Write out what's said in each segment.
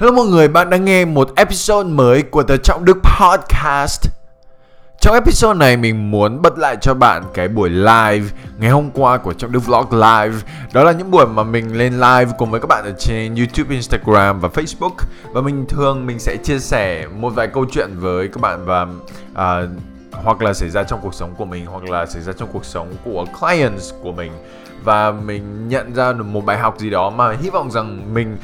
Hello mọi người, bạn đang nghe một episode mới của The Trọng Đức Podcast. Trong episode này mình muốn bật lại cho bạn cái buổi live ngày hôm qua của Trọng Đức Vlog Live. Đó là những buổi mà mình lên live cùng với các bạn ở trên YouTube, Instagram và Facebook. Và mình thường mình sẽ chia sẻ một vài câu chuyện với các bạn và uh, hoặc là xảy ra trong cuộc sống của mình hoặc là xảy ra trong cuộc sống của clients của mình và mình nhận ra được một bài học gì đó mà hy vọng rằng mình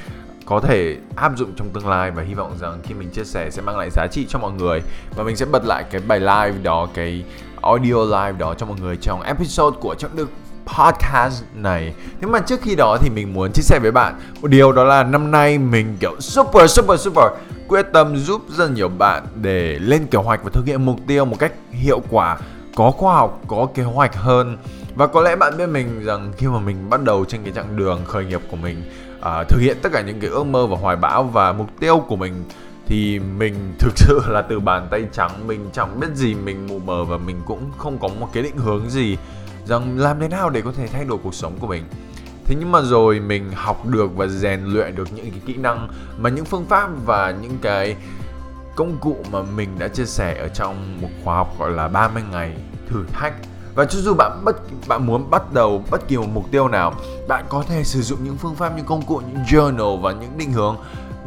có thể áp dụng trong tương lai và hy vọng rằng khi mình chia sẻ sẽ mang lại giá trị cho mọi người. Và mình sẽ bật lại cái bài live đó, cái audio live đó cho mọi người trong episode của trọng đức podcast này. Nhưng mà trước khi đó thì mình muốn chia sẻ với bạn một điều đó là năm nay mình, kiểu, super super super quyết tâm giúp rất nhiều bạn để lên kế hoạch và thực hiện mục tiêu một cách hiệu quả, có khoa học, có kế hoạch hơn. Và có lẽ bạn biết mình rằng khi mà mình bắt đầu trên cái chặng đường khởi nghiệp của mình uh, thực hiện tất cả những cái ước mơ và hoài bão và mục tiêu của mình thì mình thực sự là từ bàn tay trắng mình chẳng biết gì mình mù mờ và mình cũng không có một cái định hướng gì rằng làm thế nào để có thể thay đổi cuộc sống của mình. Thế nhưng mà rồi mình học được và rèn luyện được những cái kỹ năng mà những phương pháp và những cái công cụ mà mình đã chia sẻ ở trong một khóa học gọi là 30 ngày thử thách và cho dù bạn bất, bạn muốn bắt đầu bất kỳ một mục tiêu nào, bạn có thể sử dụng những phương pháp, những công cụ, những journal và những định hướng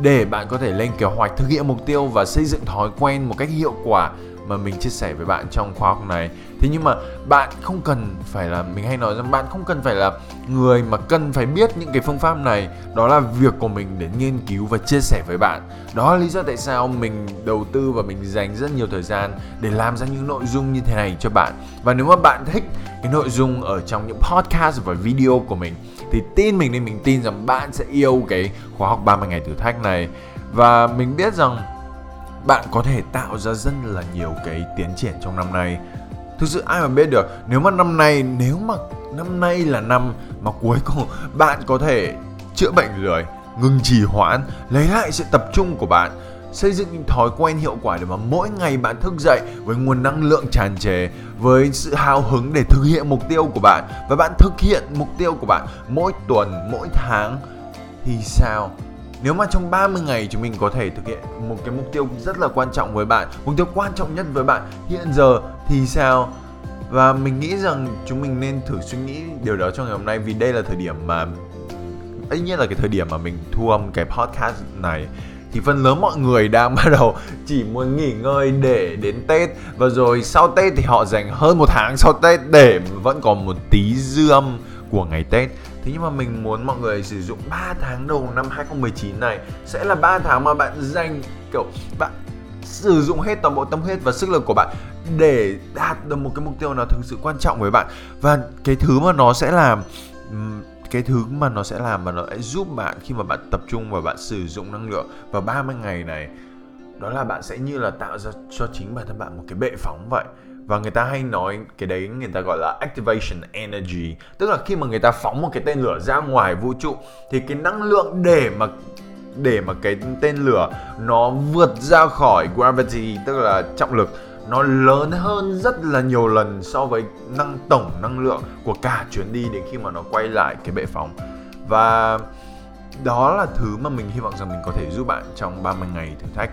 để bạn có thể lên kế hoạch, thực hiện mục tiêu và xây dựng thói quen một cách hiệu quả mà mình chia sẻ với bạn trong khóa học này. Thế nhưng mà bạn không cần phải là, mình hay nói rằng bạn không cần phải là người mà cần phải biết những cái phương pháp này. Đó là việc của mình để nghiên cứu và chia sẻ với bạn. Đó là lý do tại sao mình đầu tư và mình dành rất nhiều thời gian để làm ra những nội dung như thế này cho bạn. Và nếu mà bạn thích cái nội dung ở trong những podcast và video của mình, thì tin mình nên mình tin rằng bạn sẽ yêu cái khóa học 30 ngày thử thách này. Và mình biết rằng bạn có thể tạo ra rất là nhiều cái tiến triển trong năm nay. Thực sự ai mà biết được, nếu mà năm nay, nếu mà năm nay là năm mà cuối cùng bạn có thể chữa bệnh lười ngừng trì hoãn, lấy lại sự tập trung của bạn, xây dựng những thói quen hiệu quả để mà mỗi ngày bạn thức dậy với nguồn năng lượng tràn trề, với sự hào hứng để thực hiện mục tiêu của bạn, và bạn thực hiện mục tiêu của bạn mỗi tuần, mỗi tháng, thì sao? Nếu mà trong 30 ngày chúng mình có thể thực hiện một cái mục tiêu rất là quan trọng với bạn, mục tiêu quan trọng nhất với bạn hiện giờ thì sao? Và mình nghĩ rằng chúng mình nên thử suy nghĩ điều đó trong ngày hôm nay vì đây là thời điểm mà ấy nhất là cái thời điểm mà mình thu âm cái podcast này. Thì phần lớn mọi người đang bắt đầu chỉ muốn nghỉ ngơi để đến Tết. Và rồi sau Tết thì họ dành hơn một tháng sau Tết để vẫn còn một tí dư âm của ngày Tết. Thế nhưng mà mình muốn mọi người sử dụng 3 tháng đầu năm 2019 này. Sẽ là 3 tháng mà bạn dành, kiểu, bạn sử dụng hết toàn bộ tâm huyết và sức lực của bạn để đạt được một cái mục tiêu nào thực sự quan trọng với bạn. Và cái thứ mà nó sẽ làm cái thứ mà nó sẽ làm mà nó sẽ giúp bạn khi mà bạn tập trung và bạn sử dụng năng lượng vào 30 ngày này, đó là bạn sẽ như là tạo ra cho chính bản thân bạn một cái bệ phóng vậy và người ta hay nói cái đấy, người ta gọi là activation energy. Tức là khi mà người ta phóng một cái tên lửa ra ngoài vũ trụ, thì cái năng lượng để mà để mà cái tên lửa nó vượt ra khỏi gravity, tức là trọng lực, nó lớn hơn rất là nhiều lần so với năng, tổng năng lượng của cả chuyến đi đến khi mà nó quay lại cái bệ phóng. Và đó là thứ mà mình hy vọng rằng mình có thể giúp bạn trong 30 ngày thử thách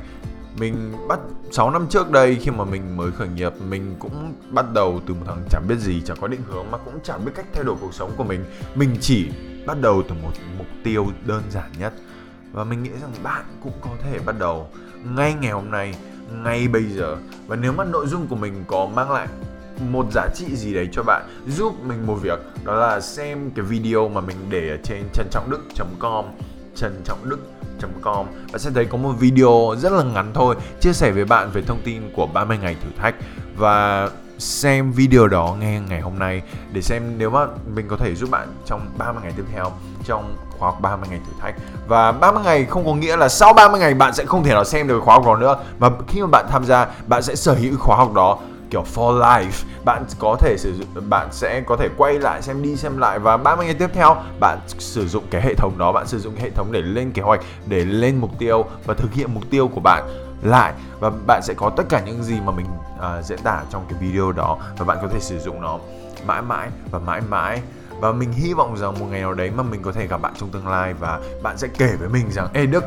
mình bắt 6 năm trước đây khi mà mình mới khởi nghiệp, mình cũng bắt đầu từ một thằng chẳng biết gì chẳng có định hướng, mà cũng chẳng biết cách thay đổi cuộc sống của mình. Mình chỉ bắt đầu từ một mục tiêu đơn giản nhất. Và mình nghĩ rằng bạn cũng có thể bắt đầu ngay ngày hôm nay, ngay bây giờ. Và nếu mà nội dung của mình có mang lại một giá trị gì đấy cho bạn, giúp mình một việc, đó là xem cái video mà mình để ở trên trân trọng đức.com trân trọng đức com. Bạn sẽ thấy có một video rất là ngắn thôi, chia sẻ với bạn về thông tin của 30 ngày thử thách. Và xem video đó nghe ngày hôm nay để xem nếu mà mình có thể giúp bạn trong 30 ngày tiếp theo, trong khóa học 30 ngày thử thách. Và 30 ngày không có nghĩa là sau 30 ngày bạn sẽ không thể nào xem được khóa học đó nữa. Mà khi mà bạn tham gia, bạn sẽ sở hữu khóa học đó kiểu for life bạn có thể sử dụng bạn sẽ có thể quay lại xem đi xem lại và 30 ngày tiếp theo bạn sử dụng cái hệ thống đó bạn sử dụng hệ thống để lên kế hoạch để lên mục tiêu và thực hiện mục tiêu của bạn lại. Và bạn sẽ có tất cả những gì mà mình uh, diễn tả trong cái video đó và bạn có thể sử dụng nó mãi mãi và mãi mãi. Và mình hy vọng rằng một ngày nào đấy mà mình có thể gặp bạn trong tương lai và bạn sẽ kể với mình rằng ê đức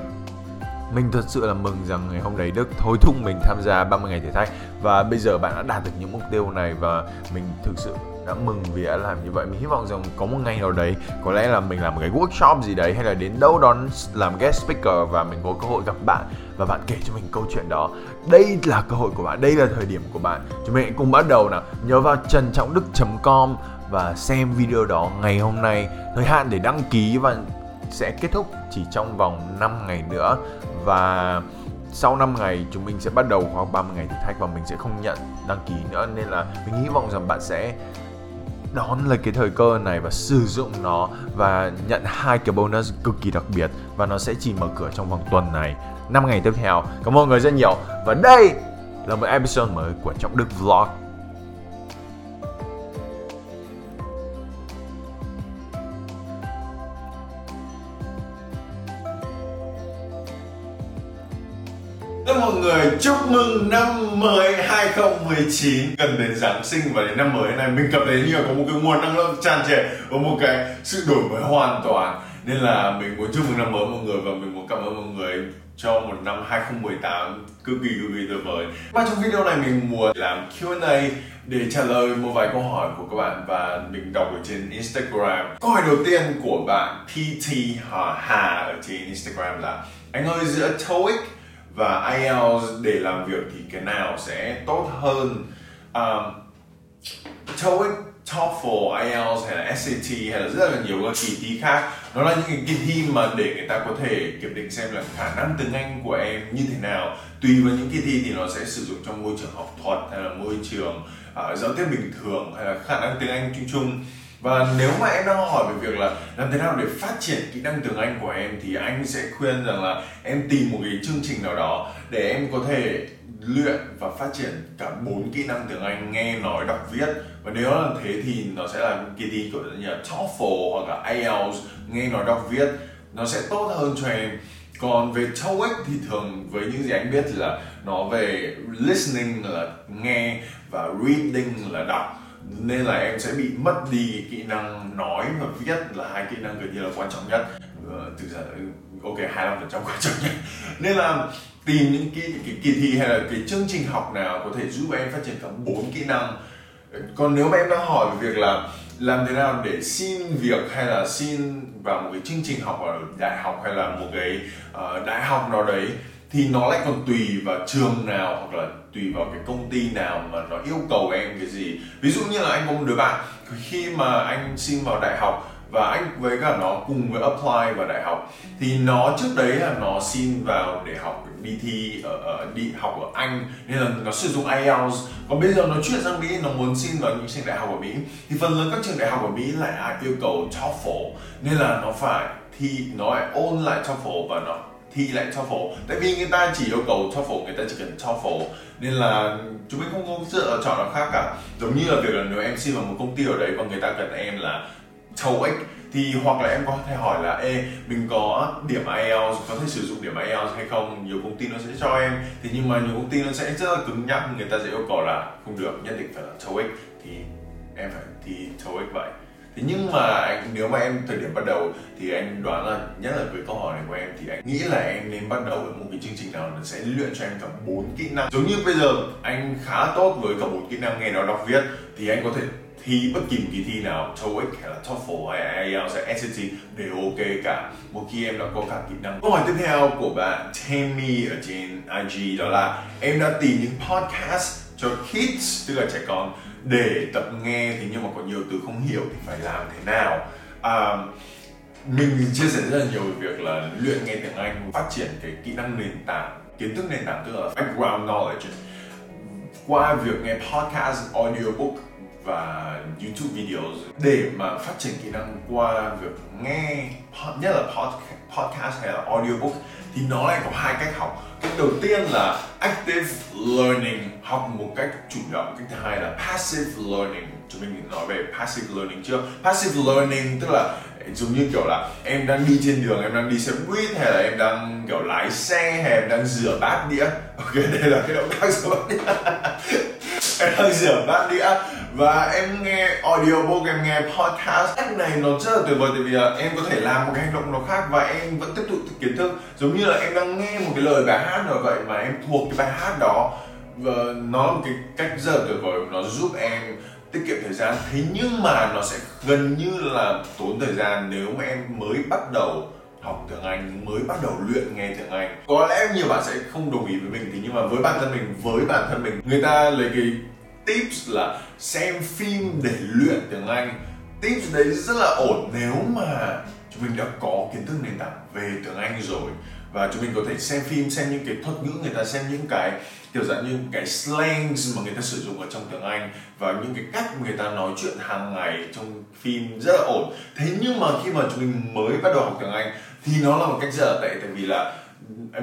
mình thật sự là mừng rằng ngày hôm đấy Đức thôi thúc mình tham gia 30 ngày thử thách. Và bây giờ bạn đã đạt được những mục tiêu này và mình thực sự đã mừng vì đã làm như vậy. Mình hy vọng rằng có một ngày nào đấy, có lẽ là mình làm một cái workshop gì đấy hay là đến đâu đó làm guest speaker và mình có cơ hội gặp bạn và bạn kể cho mình câu chuyện đó. Đây là cơ hội của bạn, đây là thời điểm của bạn. Chúng mình hãy cùng bắt đầu nào. Nhớ vào trần trọng đức com và xem video đó ngày hôm nay. Thời hạn để đăng ký và sẽ kết thúc chỉ trong vòng 5 ngày nữa. Và sau 5 ngày, chúng mình sẽ bắt đầu khóa 30 ngày thử thách và mình sẽ không nhận đăng ký nữa. Nên là mình hy vọng rằng bạn sẽ đón lấy cái thời cơ này và sử dụng nó và nhận hai cái bonus cực kỳ đặc biệt và nó sẽ chỉ mở cửa trong vòng tuần này. 5 ngày tiếp theo. Cảm ơn mọi người rất nhiều. Và đây là một episode mới của Trọng Đức Vlog. Mừng năm mới 2019 Gần đến Giáng sinh và đến năm mới này Mình cảm thấy như là có một cái nguồn năng lượng tràn trề Và một cái sự đổi mới hoàn toàn. Nên là mình muốn chúc mừng năm mới mọi người Và mình muốn cảm ơn mọi người cho một năm 2018 cực kỳ cực kỳ tuyệt vời. Và trong video này mình muốn làm Q&A để trả lời một vài câu hỏi của các bạn và mình đọc ở trên Instagram. Câu hỏi đầu tiên của bạn PT Hà ở trên Instagram là, Anh ơi, giữa TOEIC và IELTS để làm việc thì cái nào sẽ tốt hơn? Um, TOEIC, TOEFL, IELTS hay là SAT hay là rất là nhiều các kỳ thi khác nó là những cái kỳ thi mà để người ta có thể kiểm định xem là khả năng tiếng Anh của em như thế nào. Tùy vào những kỳ thi thì nó sẽ sử dụng trong môi trường học thuật hay là môi trường uh, giao tiếp bình thường hay là khả năng tiếng Anh chung chung và nếu mà em đang hỏi về việc là làm thế nào để phát triển kỹ năng tiếng Anh của em, thì anh sẽ khuyên rằng là em tìm một cái chương trình nào đó để em có thể luyện và phát triển cả bốn kỹ năng tiếng Anh, nghe, nói, đọc, viết. Và nếu là thế thì nó sẽ là kỳ thi kiểu như là TOEFL hoặc là IELTS, nghe, nói, đọc, viết. Nó sẽ tốt hơn cho em. Còn về TOEIC thì thường với những gì anh biết là nó về listening là nghe và reading là đọc nên là em sẽ bị mất đi kỹ năng nói và viết là hai kỹ năng gần như là quan trọng nhất. Từ thực ra ừ, ok 25 phần trăm quan trọng nhất. Nên là tìm những cái, cái kỳ thi hay là cái chương trình học nào có thể giúp em phát triển cả bốn kỹ năng. Còn nếu mà em đang hỏi về việc là làm thế nào để xin việc hay là xin vào một cái chương trình học ở đại học hay là một cái uh, đại học nào đấy thì nó lại còn tùy vào trường nào hoặc là tùy vào cái công ty nào mà nó yêu cầu em cái gì. Ví dụ như là anh có một đứa bạn khi mà anh xin vào đại học và anh với cả nó cùng với apply vào đại học thì nó trước đấy là nó xin vào để học đi thi ở, ở đi học ở Anh nên là nó sử dụng IELTS còn bây giờ nó chuyển sang Mỹ nó muốn xin vào những trường đại học ở Mỹ thì phần lớn các trường đại học ở Mỹ lại yêu cầu TOEFL. Nên là nó phải thi nó lại ôn lại TOEFL và nó thi lại TOEFL tại vì người ta chỉ yêu cầu TOEFL người ta chỉ cần TOEFL nên là chúng mình không có sự lựa chọn nào khác cả. Giống như là việc là nếu em xin vào một công ty ở đấy và người ta cần em là TOEIC thì hoặc là em có thể hỏi là, ê, mình có điểm IELTS, có thể sử dụng điểm IELTS hay không? Nhiều công ty nó sẽ cho em. Thì nhưng mà nhiều công ty nó sẽ rất là cứng nhắc, người ta sẽ yêu cầu là không được, nhất định phải là TOEIC thì em phải thi TOEIC vậy thế nhưng mà anh nếu mà em thời điểm bắt đầu thì anh đoán là nhất là với câu hỏi này của em thì anh nghĩ là em nên bắt đầu với một cái chương trình nào nó sẽ luyện cho em cả bốn kỹ năng. Giống như bây giờ, anh khá tốt với cả bốn kỹ năng nghe nói đọc viết, thì anh có thể thi bất kỳ một kỳ thi nào TOEIC hay là TOEFL hay IELTS hay SAT đều ok cả. Một khi em đã có cả kỹ năng. Câu hỏi tiếp theo của bạn Tammy ở trên IG đó là, em đã tìm những podcast cho kids, tức là trẻ con để tập nghe thì nhưng mà có nhiều từ không hiểu thì phải làm thế nào. À, mình chia sẻ rất là nhiều về việc là luyện nghe tiếng Anh phát triển cái kỹ năng nền tảng kiến thức nền tảng tức là background knowledge. Qua việc nghe podcast audiobook và YouTube videos để mà phát triển kỹ năng qua việc nghe nhất là podcast hay là audiobook thì nó lại có hai cách học cách đầu tiên là active learning học một cách chủ động. Cách thứ hai là passive learning. Chúng mình nói về passive learning chưa? Passive learning tức là giống như kiểu là em đang đi trên đường, em đang đi xe buýt hay là em đang kiểu lái xe hay em đang rửa bát đĩa? Ok, đây là cái động tác rửa bát đĩa. Em đang rửa bát đĩa và em nghe audiobook em nghe podcast cách này nó rất là tuyệt vời tại vì là em có thể làm một cái hành động nó khác và em vẫn tiếp tục kiến thức. Giống như là em đang nghe một cái lời bài hát nào vậy mà em thuộc cái bài hát đó. Và nó là một cái cách rất là tuyệt vời, nó giúp em tiết kiệm thời gian. Thế nhưng mà nó sẽ gần như là tốn thời gian nếu mà em mới bắt đầu học tiếng Anh, mới bắt đầu luyện nghe tiếng Anh. Có lẽ nhiều bạn sẽ không đồng ý với mình thì nhưng mà với bản thân mình, với bản thân mình, người ta lấy cái tips là xem phim để luyện tiếng Anh. Tips đấy rất là ổn nếu mà chúng mình đã có kiến thức nền tảng về tiếng Anh rồi. Và chúng mình có thể xem phim, xem những cái thuật ngữ, người ta xem những cái kiểu dạng như cái slangs mà người ta sử dụng ở trong tiếng Anh và những cái cách người ta nói chuyện hàng ngày trong phim rất là ổn. Thế nhưng mà khi mà chúng mình mới bắt đầu học tiếng Anh thì nó là một cách rất là tệ, tại vì là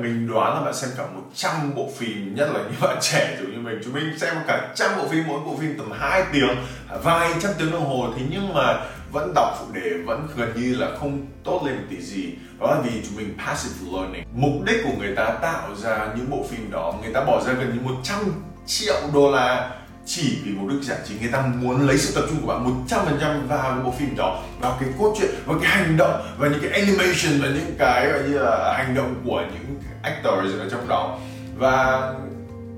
mình đoán là bạn xem cả 100 bộ phim, nhất là những bạn trẻ, giống như mình. Chúng mình xem cả trăm bộ phim, mỗi bộ phim tầm 2 tiếng, vài trăm tiếng đồng hồ. Thế nhưng mà vẫn đọc phụ đề, vẫn gần như là không tốt lên một tí gì. Đó là vì chúng mình passive learning. Mục đích của người ta tạo ra những bộ phim đó, người ta bỏ ra gần như 100 triệu đô la chỉ vì mục đích giải trí người ta muốn lấy sự tập trung của bạn 100% vào cái bộ phim đó vào cái cốt truyện vào cái hành động và những cái animation và những cái gọi như là hành động của những actors ở trong đó. Và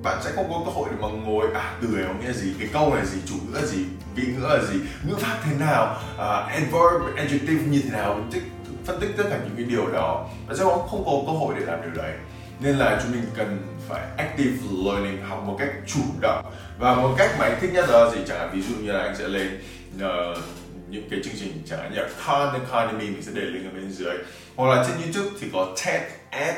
bạn sẽ không có cơ hội để mà ngồi à từ này có nghĩa gì cái câu này gì chủ ngữ là gì vị ngữ là gì ngữ pháp thế nào uh, adverb adjective như thế nào tích phân tích tất cả những cái điều đó. Và sẽ không có cơ hội để làm điều đấy. Nên là chúng mình cần phải active learning học một cách chủ động và một cách mà anh thích nhất đó là gì chẳng hạn ví dụ như là anh sẽ lên uh, những cái chương trình chẳng hạn như Khan Economy mình sẽ để link ở bên dưới. Hoặc là trên YouTube thì có TED Ed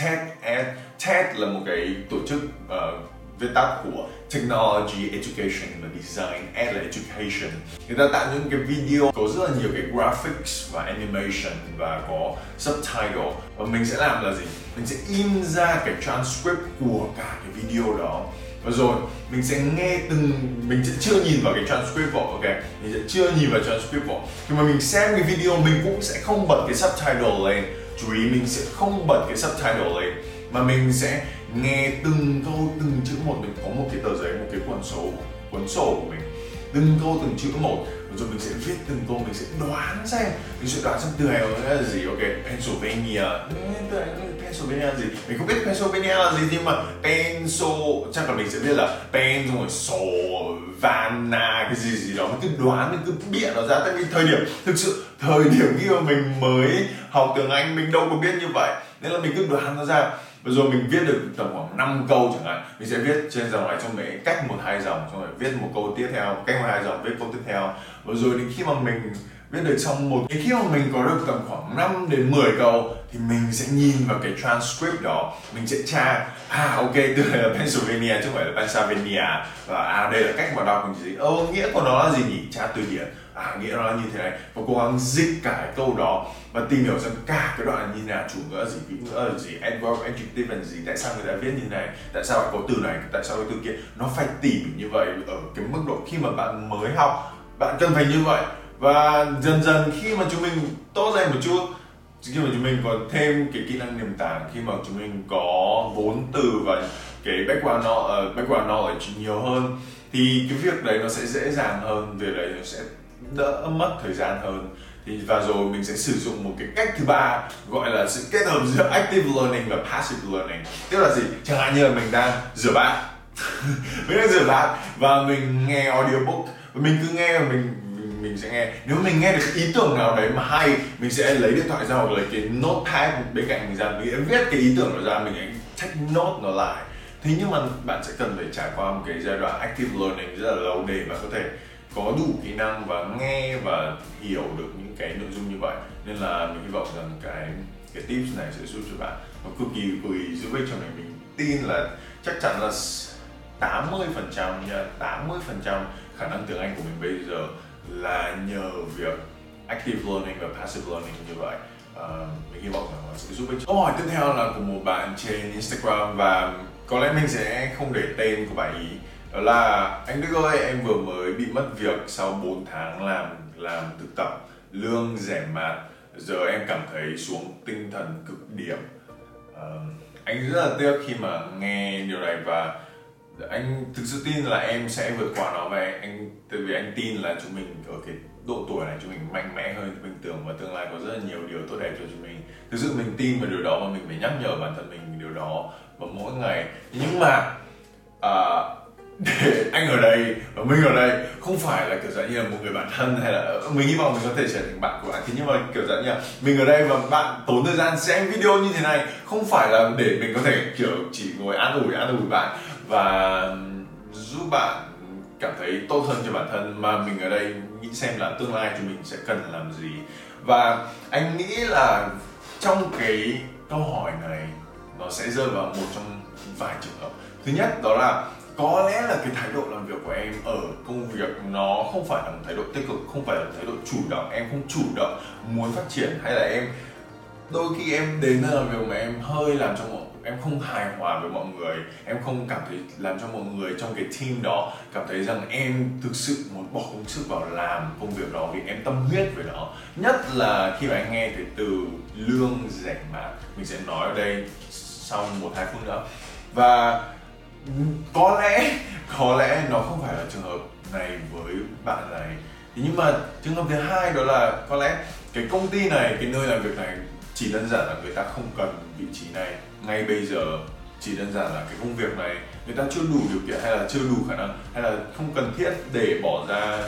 TED Ed. TED là một cái tổ chức uh, viết tắt của Technology Education và Design Ed là Education. Người ta tạo những cái video có rất là nhiều cái graphics và animation và có subtitle. Và mình sẽ làm là gì? Mình sẽ in ra cái transcript của cả cái video đó và rồi, mình sẽ nghe từng mình sẽ chưa nhìn vào cái transcript vào ok? Mình sẽ chưa nhìn vào transcript vào khi mà mình xem cái video, mình cũng sẽ không bật cái subtitle lên. Chú ý, mình sẽ không bật cái subtitle lên, mà mình sẽ nghe từng câu, từng chữ một. Mình có một cái tờ giấy, một cái cuốn sổ cuốn sổ của mình. Từng câu, từng chữ một rồi mình sẽ viết từng câu, mình sẽ đoán xem. Mình sẽ đoán xem từ này là gì, ok, Pennsylvania. Ừ, từ này Pennsylvania là gì? Mình không biết Pennsylvania là gì, nhưng mà Penso, chắc là mình sẽ biết là Pen xong rồi sổ Vanna cái gì gì đó. Mình cứ đoán, mình cứ bịa nó ra. Tại vì thời điểm, thực sự thời điểm khi mà mình mới học tiếng Anh, mình đâu có biết như vậy. Nên là mình cứ đoán nó ra và rồi mình viết được tầm khoảng 5 câu chẳng hạn, mình sẽ viết trên dòng này trong mấy cách một hai dòng, xong rồi viết một câu tiếp theo, cách một hai dòng viết câu tiếp theo. Và rồi đến khi mà mình viết được xong một cái khi mà mình có được tầm khoảng 5 đến 10 câu, thì mình sẽ nhìn vào cái transcript đó. Mình sẽ tra à ok, từ này là Pennsylvania chứ không phải là Pennsylvania. Và à đây là cách mà đọc, mình gì ô nghĩa của nó là gì nhỉ? Tra từ điển à nghĩa nó là như thế này. Và cố gắng dịch cả cái câu đó và tìm hiểu xem cả cái đoạn như nào chủ ngữ là gì vị ngữ là gì adverb adjective là gì tại sao người ta viết như này tại sao lại có từ này tại sao cái từ kia. Nó phải tỉ mỉ như vậy ở cái mức độ khi mà bạn mới học bạn cần phải như vậy. Và dần dần khi mà chúng mình tốt lên một chút khi mà chúng mình có thêm cái kỹ năng nền tảng khi mà chúng mình có vốn từ và cái background knowledge, ờ, background knowledge nhiều hơn thì cái việc đấy nó sẽ dễ dàng hơn việc đấy nó sẽ đỡ mất thời gian hơn. Thì và rồi mình sẽ sử dụng một cái cách thứ ba, gọi là sự kết hợp giữa active learning và passive learning. Tức là gì? Chẳng hạn như là mình đang rửa bát. Mình đang rửa bát và mình nghe audiobook. Và mình cứ nghe và mình mình sẽ nghe. Nếu mình nghe được ý tưởng nào đấy mà hay, mình sẽ lấy điện thoại ra hoặc lấy cái notepad bên cạnh mình ra. Mình viết cái ý tưởng đó ra, mình sẽ take note nó lại. Thế nhưng mà bạn sẽ cần phải trải qua một cái giai đoạn active learning rất là lâu để bạn có thể có đủ kỹ năng và nghe và hiểu được những cái nội dung như vậy. Nên là mình hy vọng rằng cái cái tips này sẽ giúp cho bạn nó cực kỳ cực kỳ giúp ích cho mình. Mình tin là chắc chắn là 80 phần trăm nha 80 phần trăm khả năng tiếng Anh của mình bây giờ là nhờ việc active learning và passive learning như vậy. Uh, mình hy vọng rằng nó sẽ giúp ích. Câu hỏi tiếp theo là của một bạn trên Instagram và có lẽ mình sẽ không để tên của bạn ý đó là anh Đức ơi em vừa mới bị mất việc sau 4 tháng làm làm thực tập lương rẻ mạt. Giờ em cảm thấy xuống tinh thần cực điểm. Uh, anh rất là tiếc khi mà nghe điều này và anh thực sự tin là em sẽ vượt qua nó và anh tại vì anh tin là chúng mình ở cái độ tuổi này chúng mình mạnh mẽ hơn bình thường và tương lai có rất là nhiều điều tốt đẹp cho chúng mình. Thực sự mình tin vào điều đó và mình phải nhắc nhở bản thân mình điều đó vào mỗi ngày. Nhưng mà uh, anh ở đây và mình ở đây không phải là kiểu dạng như là một người bạn thân hay là, mình hy vọng mình có thể trở thành bạn của bạn. Thế nhưng mà kiểu dạng như là mình ở đây và bạn tốn thời gian xem video như thế này không phải là để mình có thể kiểu chỉ ngồi an ủi an ủi bạn và giúp bạn cảm thấy tốt hơn cho bản thân. Mà mình ở đây nghĩ xem là tương lai thì mình sẽ cần làm gì. Và anh nghĩ là trong cái câu hỏi này nó sẽ rơi vào một trong vài trường hợp. Thứ nhất đó là có lẽ là cái thái độ làm việc của em ở công việc nó không phải là một thái độ tích cực, không phải là thái độ chủ động, em không chủ động muốn phát triển hay là em, đôi khi em đến làm việc mà em hơi làm cho mọi, em không hài hòa với mọi người, em không cảm thấy làm cho mọi người trong cái team đó cảm thấy rằng em thực sự muốn bỏ công sức vào làm công việc đó vì em tâm huyết với nó. Nhất là khi mà anh nghe cái từ lương rẻ mạt, mình sẽ nói ở đây sau một hai phút nữa. Và có lẽ có lẽ nó không phải là trường hợp này với bạn này. Thế nhưng mà trường hợp thứ hai đó là có lẽ cái công ty này, cái nơi làm việc này chỉ đơn giản là người ta không cần vị trí này. Ngay bây giờ, chỉ đơn giản là cái công việc này, người ta chưa đủ điều kiện hay là chưa đủ khả năng hay là không cần thiết để bỏ ra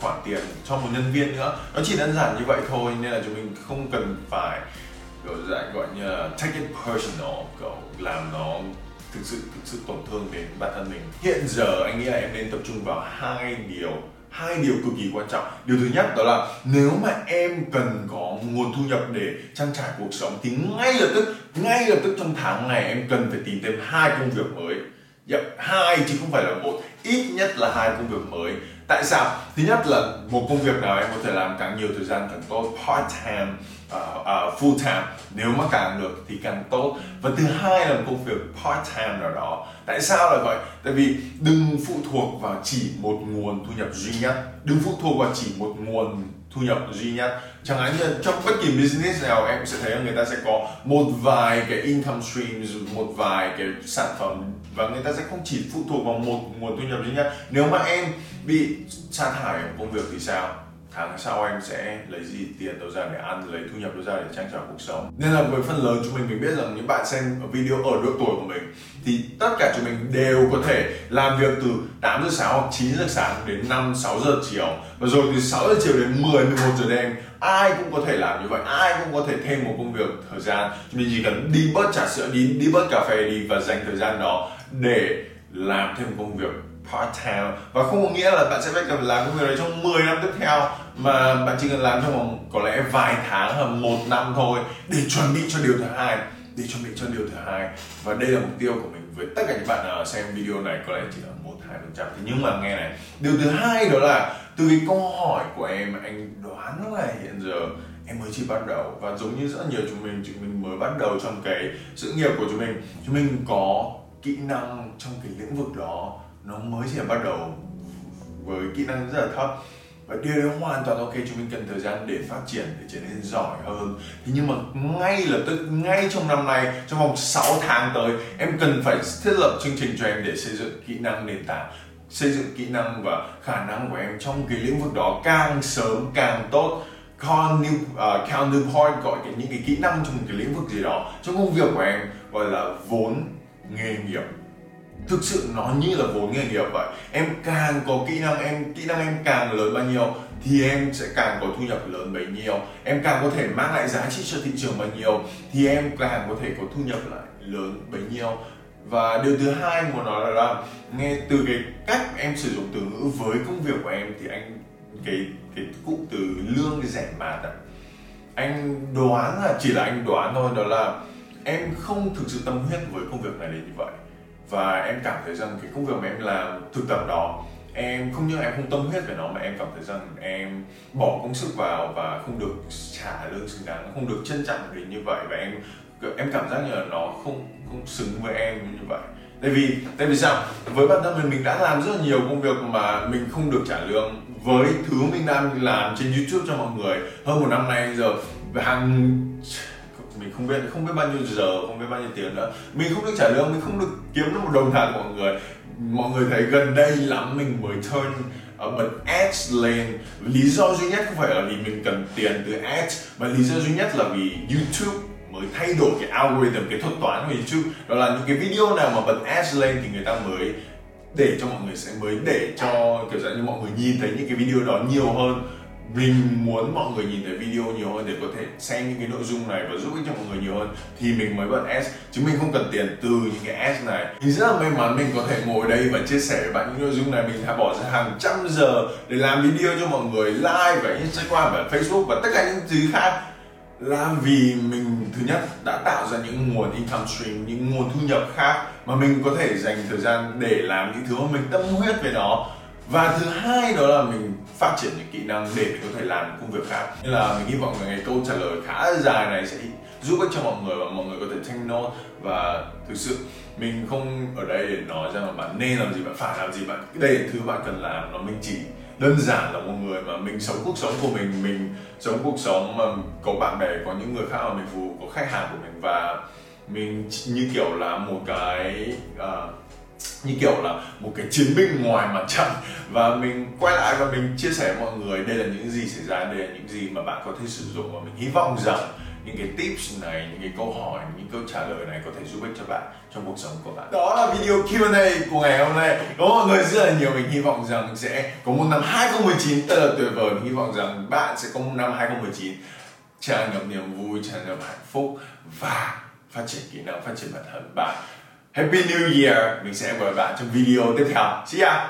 khoản tiền cho một nhân viên nữa. Nó chỉ đơn giản như vậy thôi, nên là chúng mình không cần phải gọi dạng gọi như là take it personal, kiểu, làm nó thực sự thực sự tổn thương đến bản thân mình. Hiện giờ anh nghĩ là em nên tập trung vào hai điều hai điều cực kỳ quan trọng. Điều thứ nhất đó là nếu mà em cần có nguồn thu nhập để trang trải cuộc sống thì ngay lập tức ngay lập tức trong tháng này em cần phải tìm thêm hai công việc mới. Yep, hai chứ không phải là một ít nhất là hai công việc mới tại sao? Thứ nhất là một công việc nào em có thể làm càng nhiều thời gian càng tốt part time uh, uh, full time. Nếu mà càng được thì càng tốt. Và thứ hai là một công việc part time nào đó. Tại sao là vậy? Tại vì đừng phụ thuộc vào chỉ một nguồn thu nhập duy nhất. Đừng phụ thuộc vào chỉ một nguồn thu nhập duy nhất. Chẳng hạn như trong bất kỳ business nào em sẽ thấy là người ta sẽ có một vài cái income streams một vài cái sản phẩm. Và người ta sẽ không chỉ phụ thuộc vào một nguồn thu nhập duy nhất. Nếu mà em bị sa thải ở công việc thì sao? Tháng sau em sẽ lấy gì tiền đâu ra để ăn, lấy thu nhập đâu ra để trang trải cuộc sống? Nên là với phần lớn chúng mình mình biết rằng những bạn xem video ở độ tuổi của mình thì tất cả chúng mình đều có thể làm việc từ 8 giờ sáng hoặc 9 giờ sáng đến 5 6 giờ chiều. Và rồi từ 6 giờ chiều đến 10 11 giờ đêm, ai cũng có thể làm như vậy. Ai cũng có thể thêm một công việc thời gian. Chúng mình chỉ cần đi bớt trà sữa đi đi bớt cà phê đi và dành thời gian đó để làm thêm công việc part time và không có nghĩa là bạn sẽ phải cần làm công việc đấy trong 10 năm tiếp theo, mà bạn chỉ cần làm trong vòng có lẽ vài tháng hoặc một năm thôi để chuẩn bị cho điều thứ hai, để chuẩn bị cho điều thứ hai. Và đây là mục tiêu của mình với tất cả những bạn ờ, xem video này, có lẽ chỉ là một, hai phần trăm. Thế nhưng mà nghe này, điều thứ hai đó là từ cái câu hỏi của em, anh đoán là hiện giờ, em mới chỉ bắt đầu. Và giống như rất nhiều chúng mình chúng mình mới bắt đầu trong cái sự nghiệp của chúng mình. Chúng mình có kỹ năng trong cái lĩnh vực đó nó mới chỉ là bắt đầu với kỹ năng rất là thấp. Và điều đó hoàn toàn ok chúng mình cần thời gian để phát triển để trở nên giỏi hơn. Thế nhưng mà ngay lập tức ngay trong năm nay trong vòng 6 tháng tới em cần phải thiết lập chương trình cho em để xây dựng kỹ năng nền tảng xây dựng kỹ năng và khả năng của em trong cái lĩnh vực đó càng sớm càng tốt. Con New, à, uh, Cal Newport gọi cái những cái kỹ năng trong cái lĩnh vực gì đó trong công việc của em gọi là vốn nghề nghiệp thực sự nó như là vốn nghề nghiệp vậy. Em càng có kỹ năng em kỹ năng em càng lớn bao nhiêu thì em sẽ càng có thu nhập lớn bấy nhiêu. Em càng có thể mang lại giá trị cho thị trường bao nhiêu thì em càng có thể có thu nhập lại lớn bấy nhiêu. Và điều thứ hai muốn nói là, là nghe từ cái cách em sử dụng từ ngữ với công việc của em thì anh cái cái cụm từ lương rẻ mạt ạ. Anh đoán là chỉ là anh đoán thôi đó là em không thực sự tâm huyết với công việc này đến như vậy và em cảm thấy rằng cái công việc mà em làm, thực tập đó, em không những em không tâm huyết về nó, mà em cảm thấy rằng em bỏ công sức vào và không được trả lương xứng đáng, không được trân trọng đến như vậy. Và em em cảm giác như là nó không không xứng với em như vậy. Tại vì tại vì sao? Với bản thân mình mình đã làm rất là nhiều công việc mà mình không được trả lương. Với thứ mình đang làm trên youtube cho mọi người, hơn một năm nay giờ, hàng mình không biết không biết bao nhiêu giờ, không biết bao nhiêu tiền nữa. Mình không được trả lương, mình không được kiếm được một đồng nào của mọi người. Mọi người thấy gần đây lắm mình mới turn ờ, bật ads lên. Lý do duy nhất không phải là vì mình cần tiền từ ads, mà lý do duy nhất là vì YouTube mới thay đổi cái algorithm, cái thuật toán của YouTube. Đó là những cái video nào mà bật ads lên thì người ta mới để cho mọi người sẽ, mới để cho, kiểu dạng như mọi người nhìn thấy những cái video đó nhiều hơn mình muốn mọi người nhìn thấy video nhiều hơn để có thể xem những cái nội dung này và giúp ích cho mọi người nhiều hơn, thì mình mới bật ads chứ mình không cần tiền từ những cái ads này. Thì rất là may mắn mình có thể ngồi đây và chia sẻ với bạn những nội dung này. Mình đã bỏ ra hàng trăm giờ để làm video cho mọi người, like và instagram và facebook và tất cả những thứ khác. Là vì mình, thứ nhất, đã tạo ra những nguồn income stream, những nguồn thu nhập khác mà mình có thể dành thời gian để làm những thứ mà mình tâm huyết về nó và thứ hai đó là mình phát triển những kỹ năng để mình có thể làm công việc khác. Nên là mình hy vọng là cái câu trả lời khá dài này sẽ giúp ích cho mọi người và mọi người có thể take note và thực sự mình không ở đây để nói rằng là bạn nên làm gì bạn phải làm gì. Bạn đây là thứ bạn cần làm nó mình chỉ đơn giản là một người mà mình sống cuộc sống của mình mình sống cuộc sống mà có bạn bè có những người khác mà mình phù có khách hàng của mình. Và mình như kiểu là một cái uh, như kiểu là một cái chiến binh ngoài mặt trận. Và mình quay lại và mình chia sẻ với mọi người, đây là những gì xảy ra, đây là những gì mà bạn có thể sử dụng. Và mình hy vọng rằng những cái tips này, những cái câu hỏi, những câu trả lời này có thể giúp ích cho bạn trong cuộc sống của bạn. Đó là video Q&A của ngày hôm nay. Có mọi người rất là nhiều. Mình hy vọng rằng sẽ có một năm 2019 thật là tuyệt vời. Mình hy vọng rằng bạn sẽ có một năm 2019 tràn ngập niềm vui, tràn ngập hạnh phúc và phát triển kỹ năng, phát triển bản thân. Bạn Happy New Year. Mình sẽ gặp lại bạn trong video tiếp theo. See ya